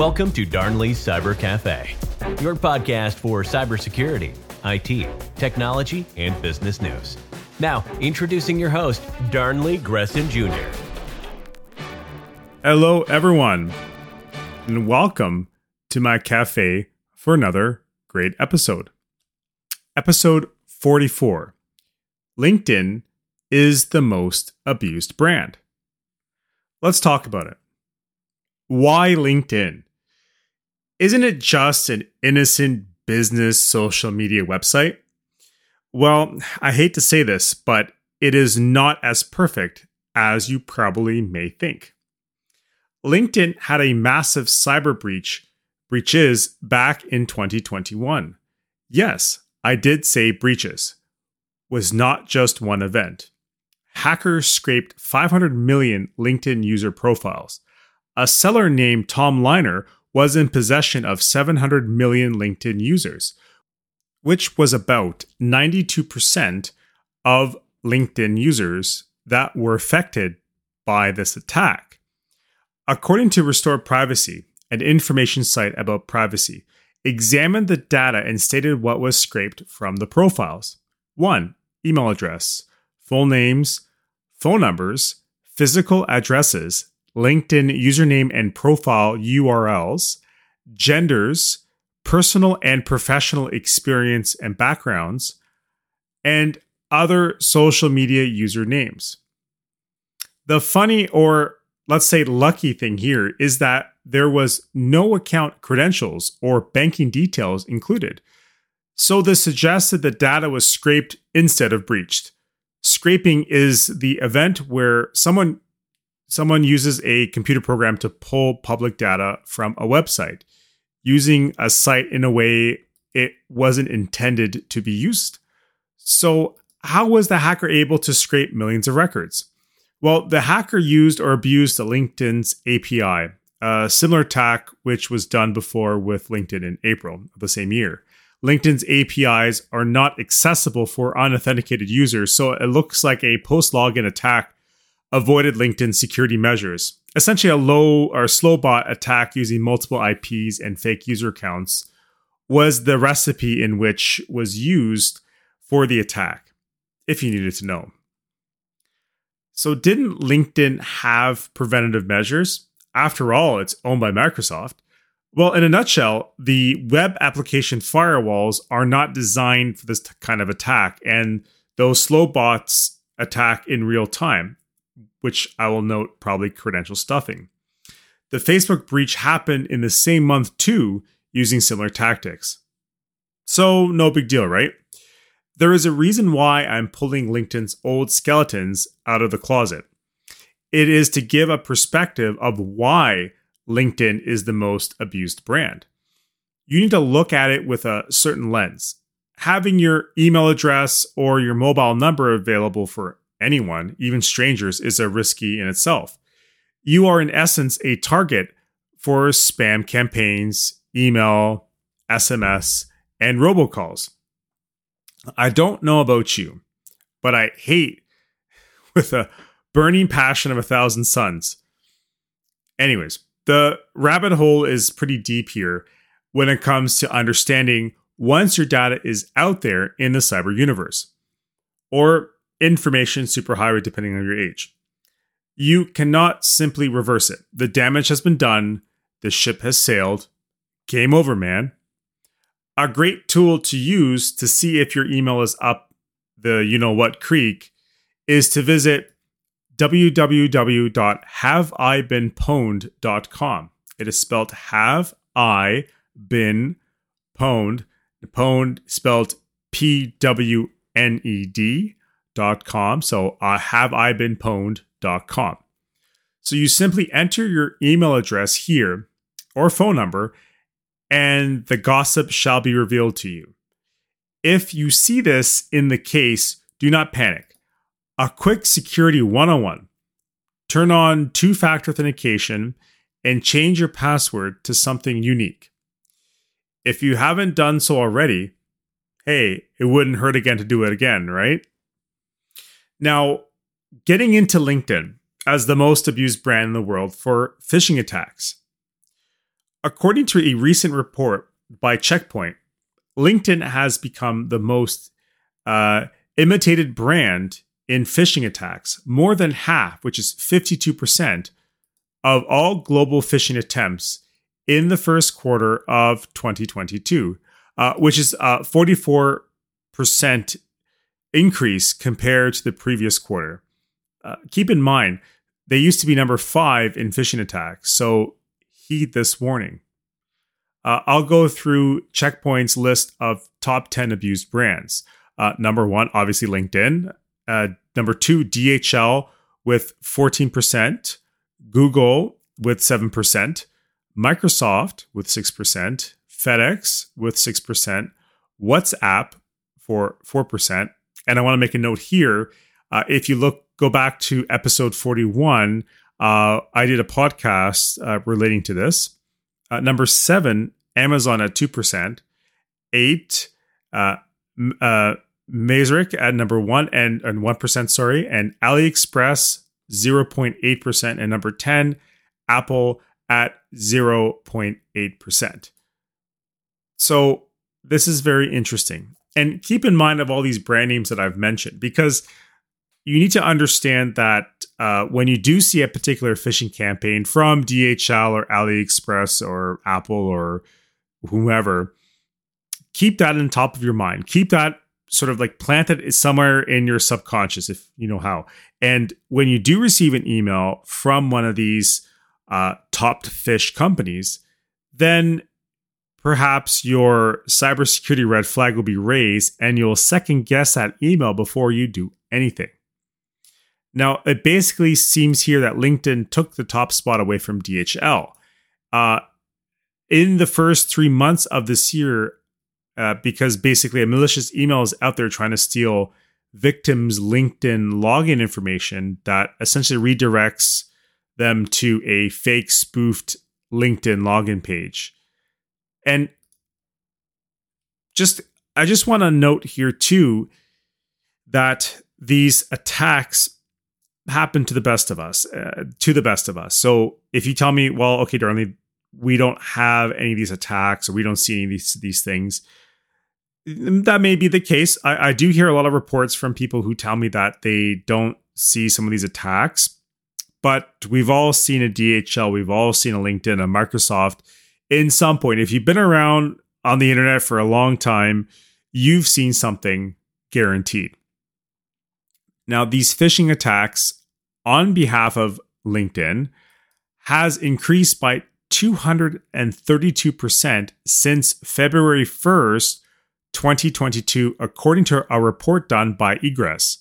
Welcome to Darnley's Cyber Cafe, your podcast for cybersecurity, IT, technology, and business news. Now, introducing your host, Darnley Gresson Jr. Hello, everyone, and welcome to my cafe for another great episode. Episode 44 LinkedIn is the most abused brand. Let's talk about it. Why LinkedIn? Isn't it just an innocent business social media website? Well, I hate to say this, but it is not as perfect as you probably may think. LinkedIn had a massive cyber breach breaches back in 2021. Yes, I did say breaches. Was not just one event. Hackers scraped 500 million LinkedIn user profiles. A seller named Tom Liner was in possession of 700 million LinkedIn users, which was about 92% of LinkedIn users that were affected by this attack. According to Restore Privacy, an information site about privacy, examined the data and stated what was scraped from the profiles. 1. Email address, full names, phone numbers, physical addresses, LinkedIn username and profile URLs, genders, personal and professional experience and backgrounds, and other social media usernames. The funny or let's say lucky thing here is that there was no account credentials or banking details included. So this suggested that data was scraped instead of breached. Scraping is the event where someone someone uses a computer program to pull public data from a website using a site in a way it wasn't intended to be used. So, how was the hacker able to scrape millions of records? Well, the hacker used or abused the LinkedIn's API, a similar attack which was done before with LinkedIn in April of the same year. LinkedIn's APIs are not accessible for unauthenticated users, so it looks like a post login attack avoided LinkedIn security measures. Essentially, a low or slow bot attack using multiple IPs and fake user accounts was the recipe in which was used for the attack, if you needed to know. So, didn't LinkedIn have preventative measures? After all, it's owned by Microsoft. Well, in a nutshell, the web application firewalls are not designed for this kind of attack, and those slow bots attack in real time, which I will note probably credential stuffing. The Facebook breach happened in the same month too, using similar tactics. So, no big deal, right? There is a reason why I'm pulling LinkedIn's old skeletons out of the closet. It is to give a perspective of why LinkedIn is the most abused brand. You need to look at it with a certain lens. Having your email address or your mobile number available for anyone, even strangers, is a risky in itself. You are, in essence, a target for spam campaigns, email, SMS, and robocalls. I don't know about you, but I hate with a burning passion of a thousand suns. Anyways, the rabbit hole is pretty deep here when it comes to understanding once your data is out there in the cyber universe or information superhighway, depending on your age. You cannot simply reverse it. The damage has been done, the ship has sailed. Game over, man a great tool to use to see if your email is up the you know what creek is to visit www.haveibeenpwned.com. It is spelled have I been pwned, pwned spelled P W N E D dot com. So uh, have I been pwned dot com. So you simply enter your email address here or phone number and the gossip shall be revealed to you. If you see this in the case, do not panic. A quick security 101 turn on two factor authentication and change your password to something unique. If you haven't done so already, hey, it wouldn't hurt again to do it again, right? Now, getting into LinkedIn as the most abused brand in the world for phishing attacks. according to a recent report by Checkpoint, LinkedIn has become the most uh, imitated brand in phishing attacks. More than half, which is 52%, of all global phishing attempts in the first quarter of 2022, uh, which is a 44% increase compared to the previous quarter. Uh, keep in mind, they used to be number five in phishing attacks, so heed this warning. Uh, I'll go through Checkpoint's list of top 10 abused brands. Uh, number one, obviously LinkedIn. Uh, number two, DHL with 14%, Google with 7%, Microsoft with 6%, FedEx with 6%, WhatsApp for 4%. And I want to make a note here. Uh, if you look, go back to episode 41, uh, I did a podcast uh, relating to this. Uh, number seven, Amazon at 2%, eight, uh, uh, at number one and, and 1%, sorry, and AliExpress 0.8%, and number 10, Apple at 0.8%. So this is very interesting. And keep in mind of all these brand names that I've mentioned, because you need to understand that uh, when you do see a particular phishing campaign from DHL or AliExpress or Apple or whomever, keep that in top of your mind. Keep that sort of like planted somewhere in your subconscious, if you know how. And when you do receive an email from one of these uh, top fish companies, then perhaps your cybersecurity red flag will be raised and you'll second guess that email before you do anything. Now, it basically seems here that LinkedIn took the top spot away from DHL. Uh, in the first three months of this year, uh, because basically a malicious email is out there trying to steal victims' LinkedIn login information that essentially redirects them to a fake spoofed LinkedIn login page. And just I just want to note here too that these attacks happen to the best of us, uh, to the best of us. So if you tell me, well, okay, Darnley, we don't have any of these attacks or we don't see any of these these things, that may be the case. I, I do hear a lot of reports from people who tell me that they don't see some of these attacks, but we've all seen a DHL, we've all seen a LinkedIn, a Microsoft in some point. If you've been around on the internet for a long time, you've seen something guaranteed. Now, these phishing attacks on behalf of LinkedIn has increased by 232% since February 1st, 2022, according to a report done by Egress.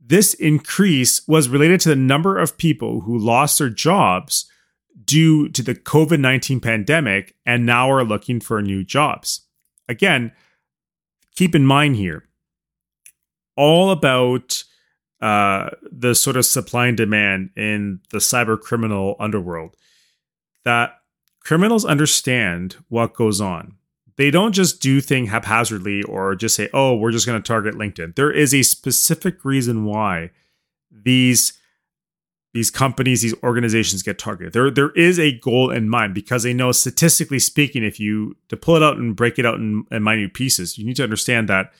This increase was related to the number of people who lost their jobs due to the COVID 19 pandemic and now are looking for new jobs. Again, keep in mind here, all about uh, the sort of supply and demand in the cyber criminal underworld that criminals understand what goes on. They don't just do thing haphazardly or just say, "Oh, we're just going to target LinkedIn." There is a specific reason why these these companies, these organizations get targeted. There, there is a goal in mind because they know statistically speaking, if you to pull it out and break it out in, in minute pieces, you need to understand that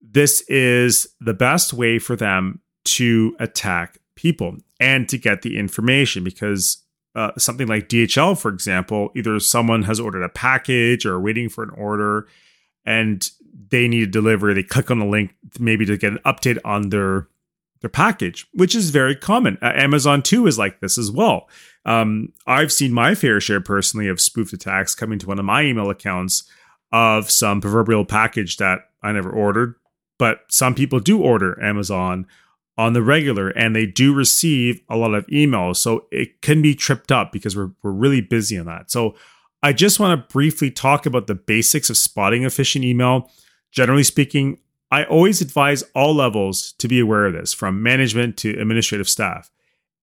this is the best way for them to attack people and to get the information because uh, something like DHL, for example, either someone has ordered a package or waiting for an order and they need a delivery. They click on the link maybe to get an update on their their package, which is very common. Uh, Amazon too is like this as well. Um, I've seen my fair share personally of spoofed attacks coming to one of my email accounts of some proverbial package that I never ordered but some people do order Amazon on the regular and they do receive a lot of emails. So it can be tripped up because we're, we're really busy on that. So I just want to briefly talk about the basics of spotting a phishing email. Generally speaking, I always advise all levels to be aware of this, from management to administrative staff.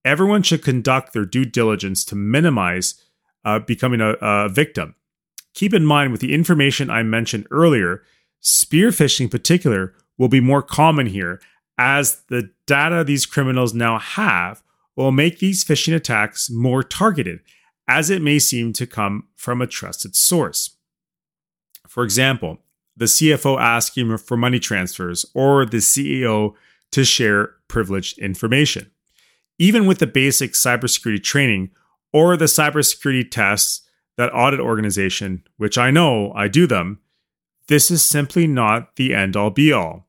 Everyone should conduct their due diligence to minimize uh, becoming a, a victim. Keep in mind, with the information I mentioned earlier, spear phishing in particular will be more common here as the data these criminals now have will make these phishing attacks more targeted as it may seem to come from a trusted source. For example, the CFO asking for money transfers or the CEO to share privileged information. Even with the basic cybersecurity training or the cybersecurity tests that audit organization, which I know I do them, this is simply not the end all be all.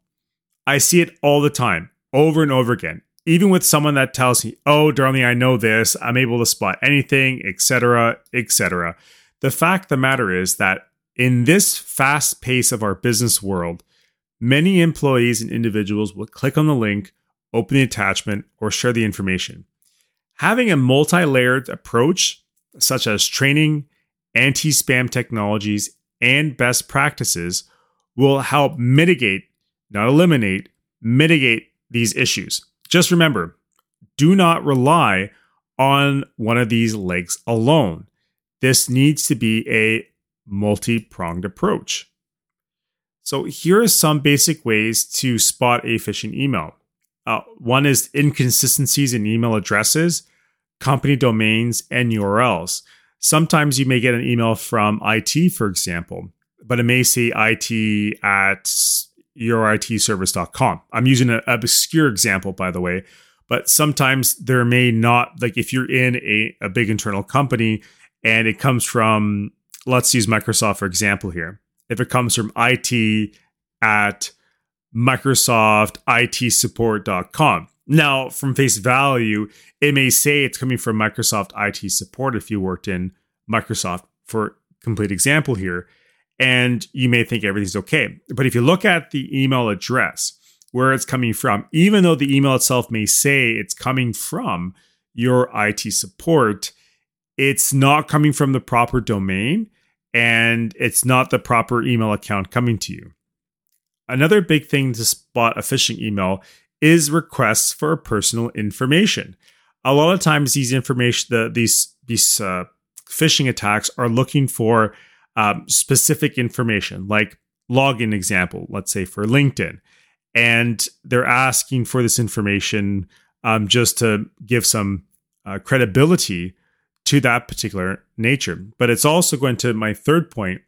I see it all the time, over and over again. Even with someone that tells me, "Oh, Darnley, I know this. I'm able to spot anything, etc., etc." The fact the matter is that in this fast pace of our business world, many employees and individuals will click on the link, open the attachment, or share the information. Having a multi layered approach, such as training, anti spam technologies, and best practices, will help mitigate, not eliminate, mitigate these issues. Just remember do not rely on one of these legs alone. This needs to be a multi pronged approach. So, here are some basic ways to spot a phishing email. Uh, one is inconsistencies in email addresses, company domains, and URLs. Sometimes you may get an email from IT, for example, but it may say IT at youritservice.com. I'm using an obscure example, by the way, but sometimes there may not, like if you're in a, a big internal company and it comes from let's use Microsoft for example here. If it comes from IT at microsoftitsupport.com. Now, from face value, it may say it's coming from Microsoft IT support if you worked in Microsoft for complete example here, and you may think everything's okay. But if you look at the email address, where it's coming from, even though the email itself may say it's coming from your IT support, it's not coming from the proper domain and it's not the proper email account coming to you. Another big thing to spot a phishing email is requests for personal information. A lot of times, these information, the, these these uh, phishing attacks are looking for um, specific information, like login example, let's say for LinkedIn, and they're asking for this information um, just to give some uh, credibility to that particular nature. But it's also going to my third point,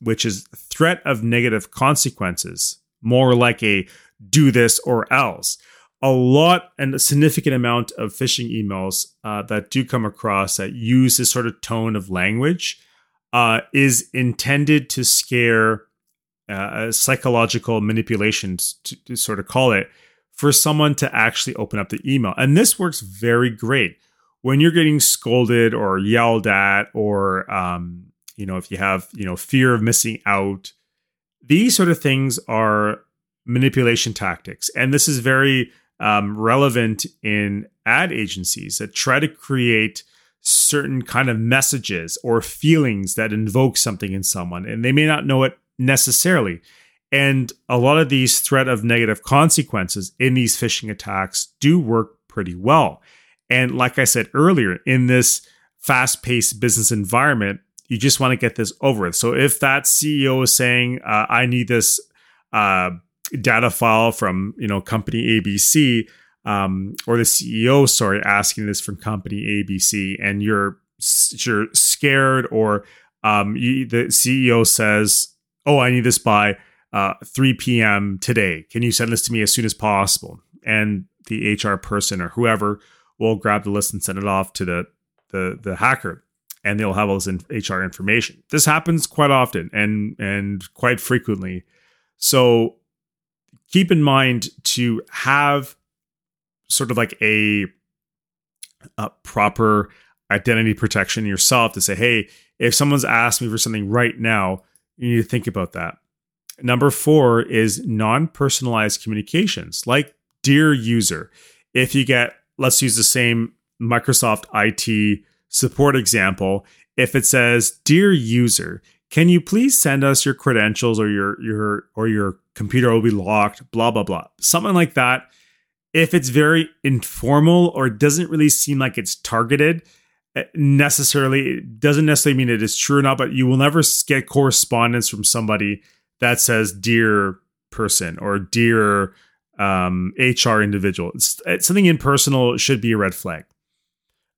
which is threat of negative consequences, more like a do this or else. A lot and a significant amount of phishing emails uh, that do come across that use this sort of tone of language uh, is intended to scare uh, psychological manipulations, to, to sort of call it, for someone to actually open up the email. And this works very great when you're getting scolded or yelled at or um, you know if you have you know fear of missing out these sort of things are manipulation tactics. And this is very um, relevant in ad agencies that try to create certain kind of messages or feelings that invoke something in someone and they may not know it necessarily. And a lot of these threat of negative consequences in these phishing attacks do work pretty well and like I said earlier, in this fast paced business environment, you just want to get this over with. So if that CEO is saying, uh, I need this uh, data file from, you know, company ABC, um, or the CEO, sorry, asking this from company ABC, and you're you're scared, or um, you, the CEO says, "Oh, I need this by uh, 3 p.m. today. Can you send this to me as soon as possible?" And the HR person or whoever will grab the list and send it off to the the the hacker and they'll have all this in HR information. This happens quite often and and quite frequently. So keep in mind to have sort of like a, a proper identity protection yourself to say, hey, if someone's asked me for something right now, you need to think about that. Number four is non personalized communications, like Dear User. If you get let's use the same Microsoft IT support example. If it says, "Dear user, can you please send us your credentials or your your or your computer will be locked, blah blah blah." Something like that. If it's very informal or doesn't really seem like it's targeted, eh, necessarily it doesn't necessarily mean it is true or not, but you will never get correspondence from somebody that says "Dear person" or "Dear um, HR individual. It's, it's something impersonal should be a red flag.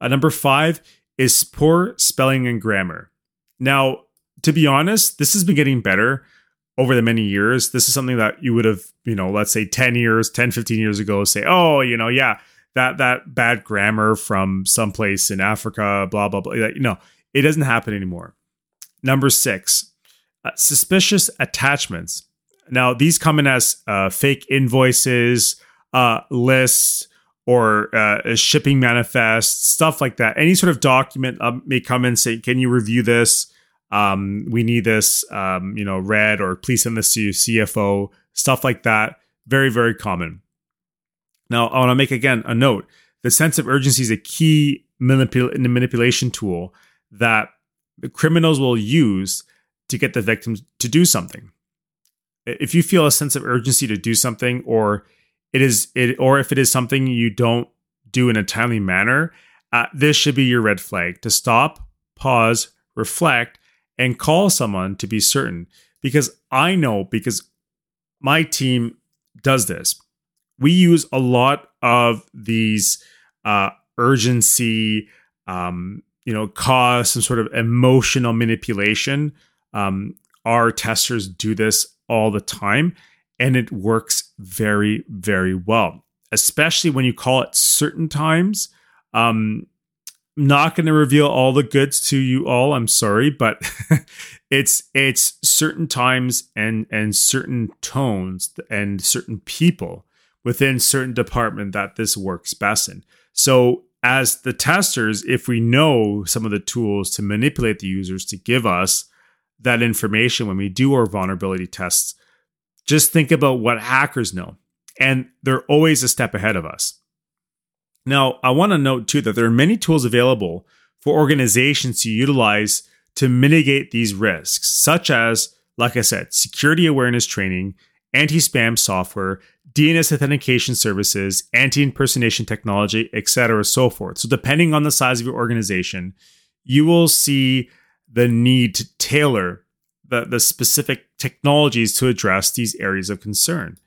Uh, number five is poor spelling and grammar. Now, to be honest, this has been getting better over the many years. This is something that you would have, you know, let's say 10 years, 10, 15 years ago, say, oh, you know, yeah, that that bad grammar from someplace in Africa, blah, blah, blah. You know, it doesn't happen anymore. Number six, uh, suspicious attachments. Now, these come in as uh, fake invoices, uh, lists, or uh, shipping manifest, stuff like that. Any sort of document uh, may come in say, "Can you review this? Um, we need this, um, you know, read, or please send this to your CFO." Stuff like that. Very, very common. Now, I want to make again a note: the sense of urgency is a key manipul- manipulation tool that criminals will use to get the victims to do something. If you feel a sense of urgency to do something, or it is it or if it is something you don't do in a timely manner, uh, this should be your red flag to stop, pause, reflect, and call someone to be certain. Because I know because my team does this. We use a lot of these uh, urgency, um, you know, cause some sort of emotional manipulation. Um, our testers do this all the time and it works very, very well, especially when you call it certain times. Um, not going to reveal all the goods to you all. I'm sorry, but it's it's certain times and and certain tones and certain people within certain department that this works best in. So as the testers, if we know some of the tools to manipulate the users to give us that information when we do our vulnerability tests, just think about what hackers know, and they're always a step ahead of us. Now, I want to note too that there are many tools available for organizations to utilize to mitigate these risks, such as, like I said, security awareness training, anti spam software, DNS authentication services, anti impersonation technology, etc., so forth. So, depending on the size of your organization, you will see the need to tailor the, the specific technologies to address these areas of concern.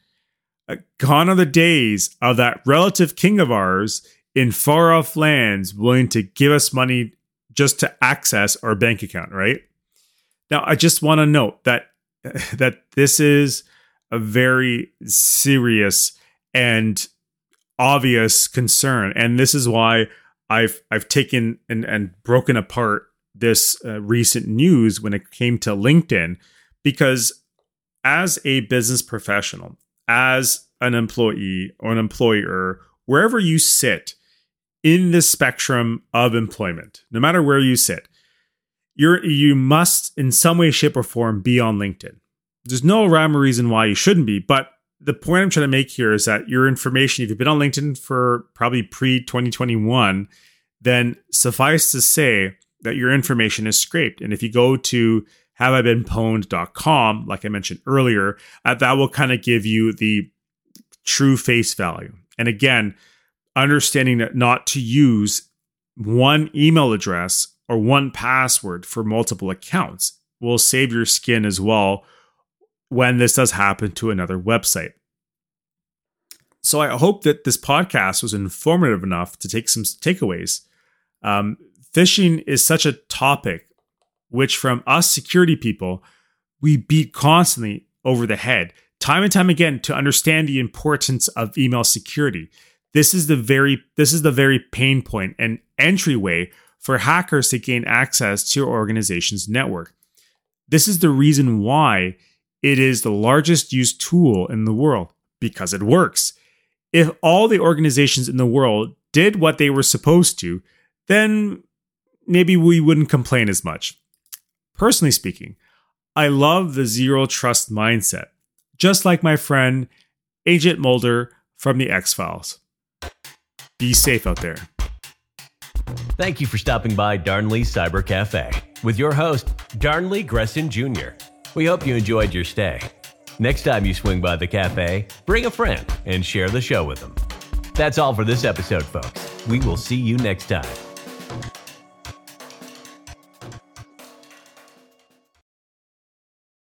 Uh, gone are the days of that relative king of ours in far off lands willing to give us money just to access our bank account, right? Now, I just want to note that that this is a very serious and obvious concern, and this is why I've I've taken and, and broken apart this uh, recent news when it came to LinkedIn, because as a business professional, as an employee or an employer, wherever you sit in the spectrum of employment, no matter where you sit, you're you must in some way, shape, or form be on LinkedIn. There's no rhyme or reason why you shouldn't be, but the point I'm trying to make here is that your information, if you've been on LinkedIn for probably pre 2021, then suffice to say that your information is scraped. And if you go to haveibeenpwned.com, like I mentioned earlier, uh, that will kind of give you the true face value. And again, understanding that not to use one email address or one password for multiple accounts will save your skin as well when this does happen to another website. So I hope that this podcast was informative enough to take some takeaways. Um, Phishing is such a topic which, from us security people, we beat constantly over the head, time and time again, to understand the importance of email security. This is the very this is the very pain point and entryway for hackers to gain access to your organization's network. This is the reason why it is the largest used tool in the world because it works. If all the organizations in the world did what they were supposed to, then maybe we wouldn't complain as much. Personally speaking, I love the zero trust mindset, just like my friend Agent Mulder from the X Files. Be safe out there. Thank you for stopping by Darnley Cyber Cafe with your host, Darnley Gresson Jr. We hope you enjoyed your stay. Next time you swing by the cafe, bring a friend and share the show with them. That's all for this episode, folks. We will see you next time.